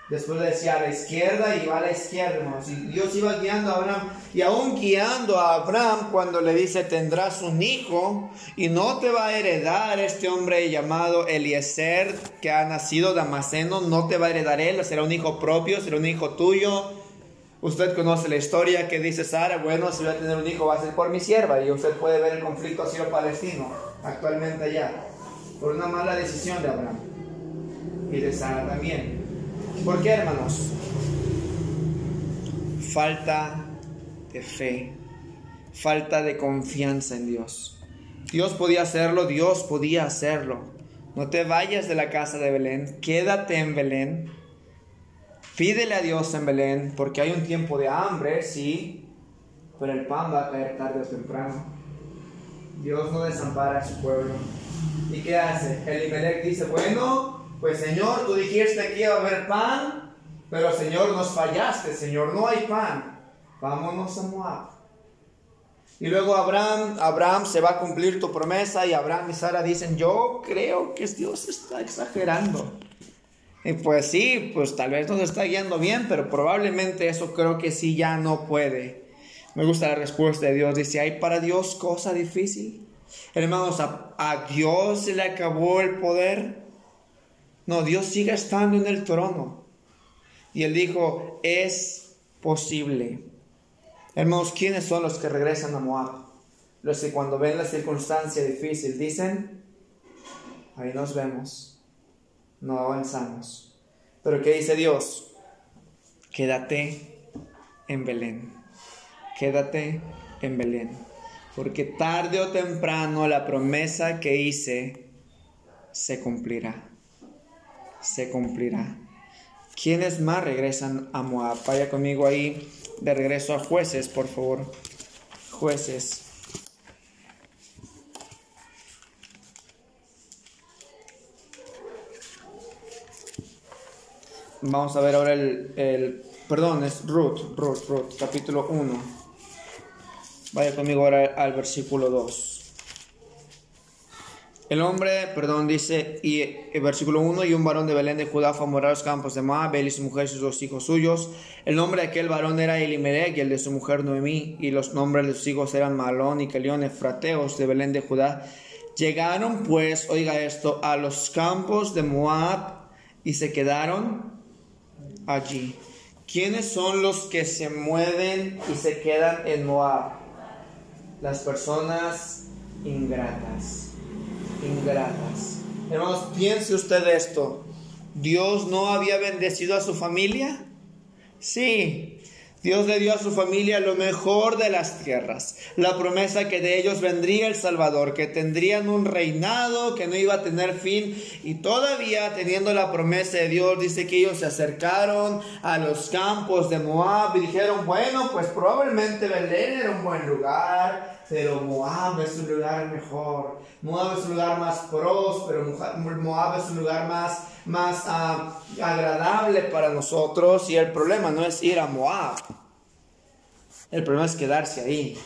Después decía a la izquierda y va a la izquierda, Dios iba guiando a Abraham. Y aún guiando a Abraham cuando le dice, tendrás un hijo y no te va a heredar este hombre llamado Eliezer que ha nacido Damaseno. No te va a heredar él, será un hijo propio, será un hijo tuyo. Usted conoce la historia que dice Sara, bueno, si voy a tener un hijo va a ser por mi sierva. Y usted puede ver el conflicto asilo-palestino actualmente allá. Por una mala decisión de Abraham. Y de Sara también. ¿Por qué, hermanos? Falta de fe, falta de confianza en Dios. Dios podía hacerlo, Dios podía hacerlo. No te vayas de la casa de Belén, quédate en Belén. Pídele a Dios en Belén, porque hay un tiempo de hambre, sí, pero el pan va a caer tarde o temprano. Dios no desampara a su pueblo. ¿Y qué hace? Elimelech dice, bueno, pues Señor, tú dijiste que iba a haber pan, pero Señor, nos fallaste, Señor, no hay pan. Vámonos a Moab. Y luego Abraham, Abraham se va a cumplir tu promesa y Abraham y Sara dicen, yo creo que Dios está exagerando. Pues sí, pues tal vez nos está guiando bien, pero probablemente eso creo que sí ya no puede. Me gusta la respuesta de Dios. Dice, ¿hay para Dios cosa difícil? Hermanos, a, a Dios se le acabó el poder. No, Dios sigue estando en el trono. Y él dijo, es posible. Hermanos, ¿quiénes son los que regresan a Moab? Los que cuando ven la circunstancia difícil dicen, ahí nos vemos, no avanzamos. Pero ¿qué dice Dios? Quédate en Belén, quédate en Belén, porque tarde o temprano la promesa que hice se cumplirá se cumplirá. ¿Quiénes más regresan a Moab? Vaya conmigo ahí de regreso a jueces, por favor. Jueces. Vamos a ver ahora el, el perdón, es Ruth, Ruth, Ruth, capítulo 1. Vaya conmigo ahora al versículo 2. El hombre, perdón, dice, y el versículo 1, y un varón de Belén de Judá fue a morar a los campos de Moab, él y su mujer y sus dos hijos suyos. El nombre de aquel varón era Elimelech y el de su mujer Noemí, y los nombres de sus hijos eran Malón y Calión, efrateos de Belén de Judá. Llegaron pues, oiga esto, a los campos de Moab y se quedaron allí. ¿Quiénes son los que se mueven y se quedan en Moab? Las personas ingratas, ingratas. Hermanos, piense usted esto. ¿Dios no había bendecido a su familia? Sí, Dios le dio a su familia lo mejor de las tierras, la promesa que de ellos vendría el Salvador, que tendrían un reinado que no iba a tener fin. Y todavía teniendo la promesa de Dios, dice que ellos se acercaron a los campos de Moab y dijeron, bueno, pues probablemente Belén era un buen lugar, pero Moab es un lugar mejor, Moab es un lugar más próspero, Moab es un lugar más, más ah, agradable para nosotros y el problema no es ir a Moab, el problema es quedarse ahí.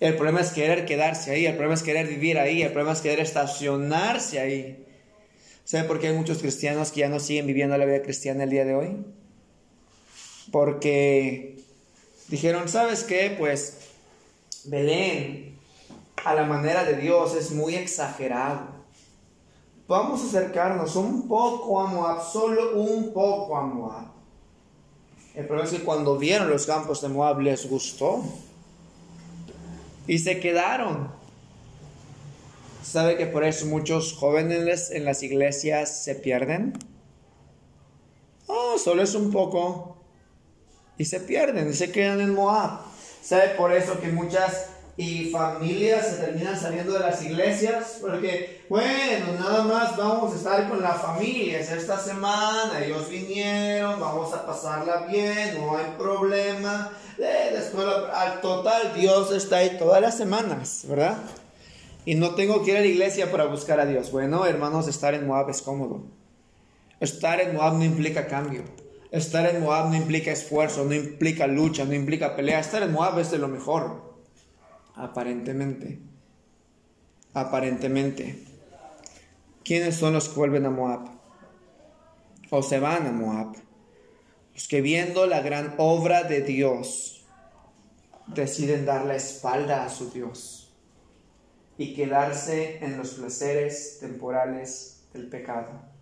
El problema es querer quedarse ahí, el problema es querer vivir ahí, el problema es querer estacionarse ahí. ¿Sabe por qué hay muchos cristianos que ya no siguen viviendo la vida cristiana el día de hoy? Porque dijeron, ¿sabes qué? Pues Belén, a la manera de Dios, es muy exagerado. Vamos a acercarnos un poco a Moab, solo un poco a Moab. El problema es que cuando vieron los campos de Moab les gustó y se quedaron. ¿Sabe que por eso muchos jóvenes en las iglesias se pierden? Oh, solo es un poco. Y se pierden y se quedan en Moab. ¿Sabe por eso que muchas y familias se terminan saliendo de las iglesias? Porque, bueno, nada más vamos a estar con la familia esta semana, ellos vinieron, vamos a pasarla bien, no hay problema. después, al total, Dios está ahí todas las semanas, ¿verdad? Y no tengo que ir a la iglesia para buscar a Dios. Bueno, hermanos, estar en Moab es cómodo. Estar en Moab no implica cambio. Estar en Moab no implica esfuerzo, no implica lucha, no implica pelea. Estar en Moab es de lo mejor. Aparentemente. Aparentemente. ¿Quiénes son los que vuelven a Moab? O se van a Moab. Los que viendo la gran obra de Dios deciden dar la espalda a su Dios y quedarse en los placeres temporales del pecado.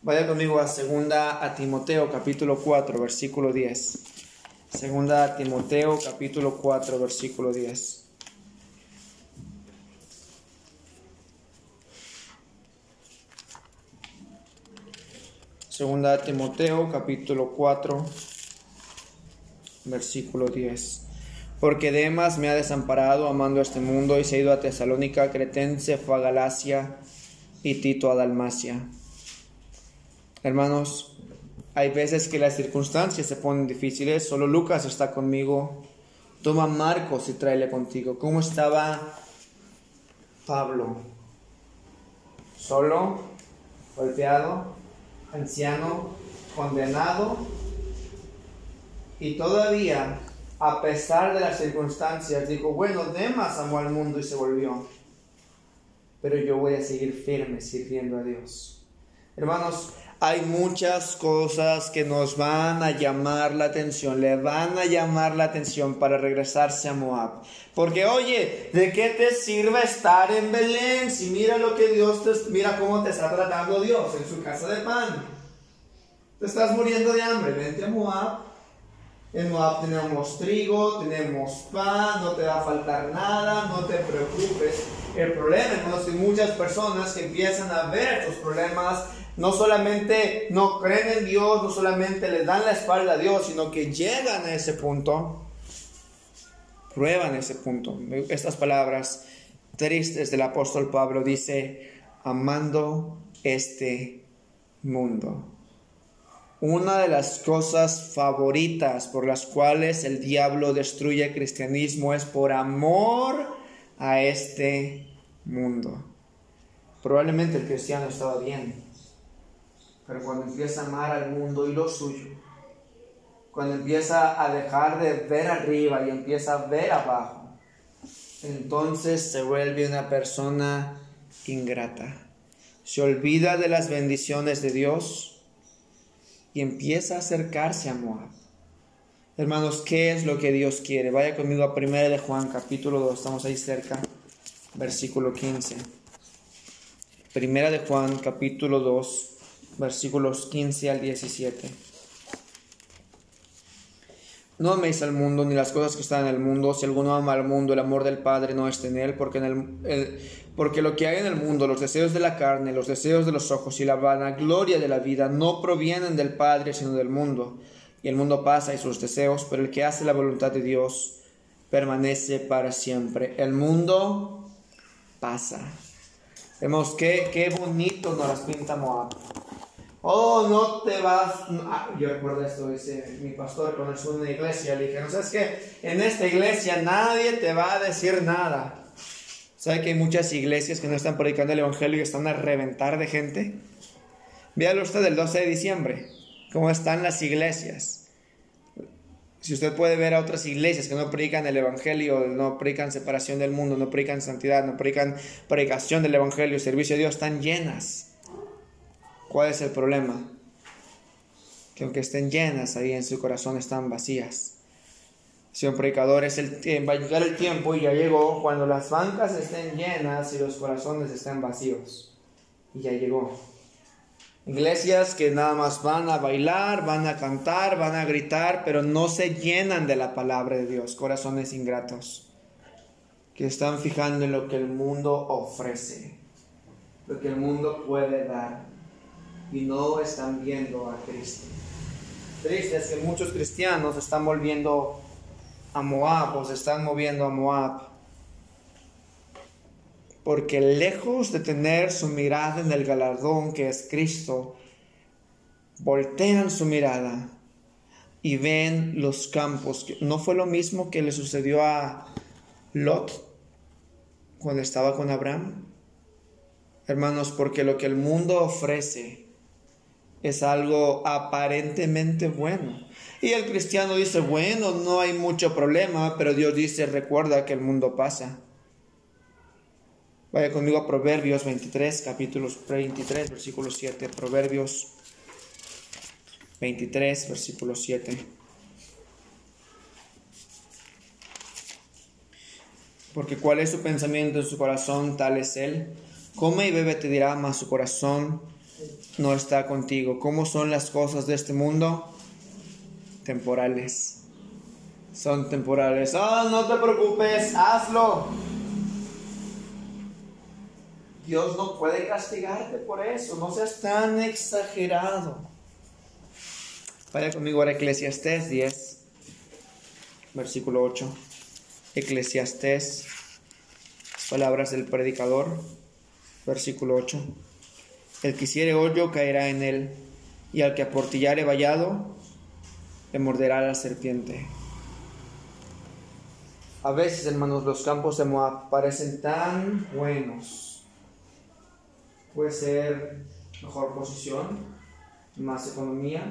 Vaya conmigo a segunda a Timoteo capítulo 4 versículo 10. Segunda a Timoteo capítulo 4 versículo 10. Segunda a Timoteo capítulo 4 versículo 10. Porque Demas me ha desamparado amando este mundo y se ha ido a Tesalónica, Cretense fue a Galacia y Tito a Dalmacia. Hermanos, hay veces que las circunstancias se ponen difíciles. Solo Lucas está conmigo. Toma Marcos y tráele contigo. ¿Cómo estaba Pablo? Solo, golpeado, anciano, condenado. Y todavía, a pesar de las circunstancias, dijo, bueno, Demas amó al mundo y se volvió. Pero yo voy a seguir firme sirviendo a Dios. Hermanos, hay muchas cosas que nos van a llamar la atención, le van a llamar la atención para regresarse a Moab. Porque oye, ¿de qué te sirve estar en Belén si mira lo que Dios te, mira cómo te está tratando Dios en su casa de pan? Te estás muriendo de hambre, vente a Moab. En Moab tenemos trigo, tenemos pan, no te va a faltar nada, no te preocupes. El problema es que muchas personas que empiezan a ver estos problemas no solamente no creen en Dios, no solamente le dan la espalda a Dios, sino que llegan a ese punto, prueban ese punto. Estas palabras tristes del apóstol Pablo dice, amando este mundo. Una de las cosas favoritas por las cuales el diablo destruye el cristianismo es por amor a este mundo. Probablemente el cristiano estaba bien, pero cuando empieza a amar al mundo y lo suyo, cuando empieza a dejar de ver arriba y empieza a ver abajo, entonces se vuelve una persona ingrata. Se olvida de las bendiciones de Dios y empieza a acercarse a Moab. Hermanos, ¿qué es lo que Dios quiere? Vaya conmigo a 1 de Juan capítulo 2, estamos ahí cerca. versículo 15. Primera de Juan, capítulo 2, versículos 15 al 17. No améis al mundo ni las cosas que están en el mundo. Si alguno ama al mundo, el amor del Padre no está en él, porque, en el, porque lo que hay en el mundo, los deseos de la carne, los deseos de los ojos y la vanagloria de la vida, no provienen del Padre, sino del mundo. Y el mundo pasa y sus deseos, pero el que hace la voluntad de Dios permanece para siempre. El mundo pasa. Vemos qué, qué bonito nos las pinta Moab. Oh, no te vas. Ah, yo recuerdo esto, dice mi pastor cuando estuvo en una iglesia. Le dije, no sabes que en esta iglesia nadie te va a decir nada. ¿Sabe que hay muchas iglesias que no están predicando el evangelio y están a reventar de gente? Véalo usted el 12 de diciembre, cómo están las iglesias. Si usted puede ver a otras iglesias que no predican el evangelio, no predican separación del mundo, no predican santidad, no predican predicación del evangelio, servicio a Dios, están llenas ¿Cuál es el problema? Que aunque estén llenas, ahí en su corazón están vacías. Un predicador es el va a llegar el tiempo y ya llegó cuando las bancas estén llenas y los corazones estén vacíos. Y ya llegó. Iglesias que nada más van a bailar, van a cantar, van a gritar, pero no se llenan de la palabra de Dios. Corazones ingratos que están fijando en lo que el mundo ofrece, lo que el mundo puede dar y no están viendo a Cristo. Triste es que muchos cristianos están volviendo a Moab o se están moviendo a Moab porque lejos de tener su mirada en el galardón que es Cristo, voltean su mirada y ven los campos. ¿No fue lo mismo que le sucedió a Lot cuando estaba con Abraham? Hermanos, porque lo que el mundo ofrece es algo aparentemente bueno. Y el cristiano dice, bueno, no hay mucho problema, pero Dios dice, recuerda que el mundo pasa. Vaya conmigo a Proverbios 23, capítulos 23, versículo 7. Proverbios 23, versículo 7. Porque cuál es su pensamiento en su corazón, tal es él. Come y bebe te dirá, mas su corazón no está contigo. ¿Cómo son las cosas de este mundo? Temporales. Son temporales. Oh, no te preocupes, hazlo. Dios no puede castigarte por eso. No seas tan exagerado. Vaya conmigo a Eclesiastés 10, versículo 8. Eclesiastés, palabras del predicador, versículo 8. El que hiciere hoyo caerá en él, y al que aportillare vallado, le morderá la serpiente. A veces, hermanos, los campos de Moab parecen tan buenos. Puede ser mejor posición, más economía,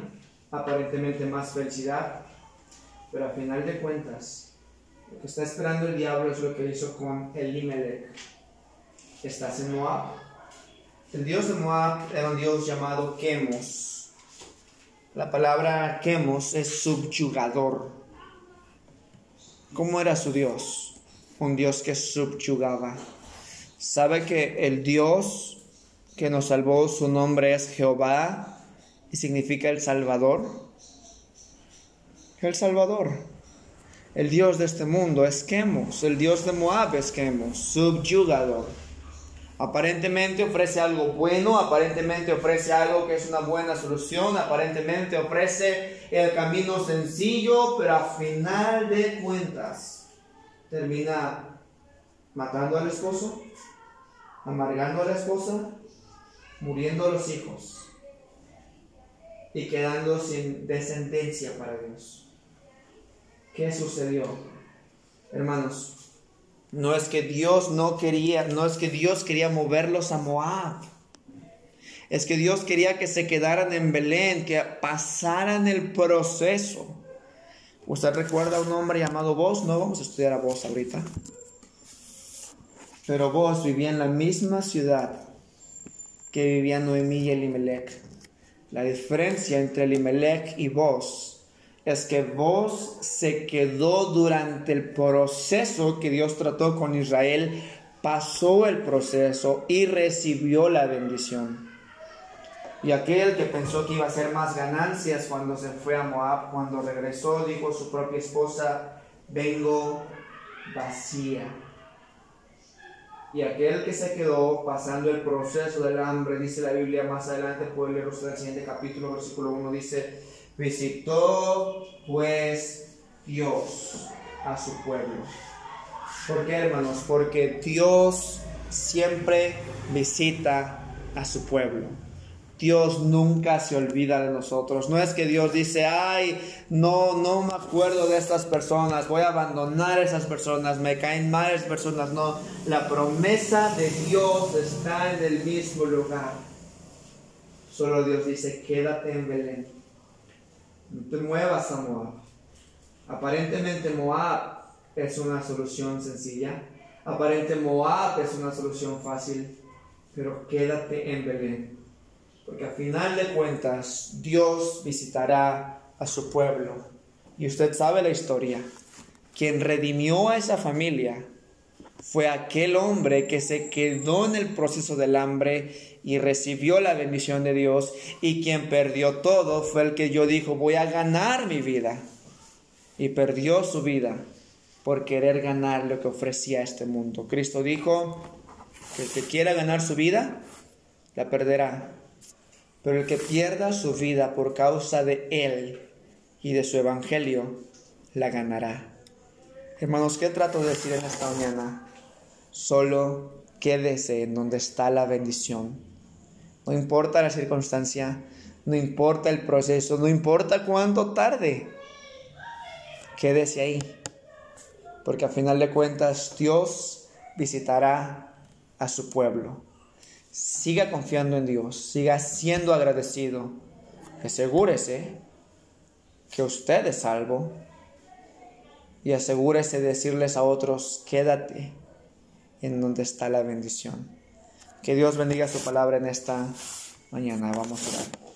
aparentemente más felicidad, pero a final de cuentas, lo que está esperando el diablo es lo que hizo con Elimelech. Estás en Moab, el dios de Moab era un dios llamado Chemos. La palabra Chemos es subyugador. ¿Cómo era su dios? Un dios que subyugaba. ¿Sabe que el dios que nos salvó, su nombre es Jehová y significa el Salvador? El Salvador. El dios de este mundo es Chemos. El dios de Moab es Chemos, subyugador. Aparentemente ofrece algo bueno, aparentemente ofrece algo que es una buena solución, aparentemente ofrece el camino sencillo, pero a final de cuentas termina matando al esposo, amargando a la esposa, muriendo los hijos y quedando sin descendencia para Dios. ¿Qué sucedió? Hermanos, no es que Dios no quería, no es que Dios quería moverlos a Moab. Es que Dios quería que se quedaran en Belén, que pasaran el proceso. ¿Usted recuerda a un hombre llamado Vos? No vamos a estudiar a Vos ahorita. Pero Vos vivía en la misma ciudad que vivían Noemí y Elimelech. La diferencia entre Elimelech y Vos es que vos se quedó durante el proceso que Dios trató con Israel pasó el proceso y recibió la bendición. Y aquel que pensó que iba a ser más ganancias cuando se fue a Moab, cuando regresó, dijo a su propia esposa, vengo vacía. Y aquel que se quedó pasando el proceso del hambre, dice la Biblia más adelante, puede leer usted el siguiente capítulo, versículo 1, dice, visitó pues Dios a su pueblo. ¿Por qué, hermanos? Porque Dios siempre visita a su pueblo. Dios nunca se olvida de nosotros. No es que Dios dice, ay, no, no me acuerdo de estas personas, voy a abandonar a esas personas, me caen mal esas personas. No, la promesa de Dios está en el mismo lugar. Solo Dios dice, quédate en Belén. No te muevas a Moab. Aparentemente Moab es una solución sencilla. Aparentemente Moab es una solución fácil. Pero quédate en Belén porque a final de cuentas Dios visitará a su pueblo. Y usted sabe la historia. Quien redimió a esa familia fue aquel hombre que se quedó en el proceso del hambre y recibió la bendición de Dios. Y quien perdió todo fue el que yo dijo, voy a ganar mi vida. Y perdió su vida por querer ganar lo que ofrecía este mundo. Cristo dijo que el que quiera ganar su vida, la perderá pero el que pierda su vida por causa de Él y de su Evangelio, la ganará. Hermanos, ¿qué trato de decir en esta mañana? Solo quédese en donde está la bendición. No importa la circunstancia, no importa el proceso, no importa cuánto tarde. Quédese ahí. Porque a final de cuentas Dios visitará a su pueblo siga confiando en Dios, siga siendo agradecido. Asegúrese que usted es salvo y asegúrese de decirles a otros, quédate en donde está la bendición. Que Dios bendiga su palabra en esta mañana. Vamos a orar.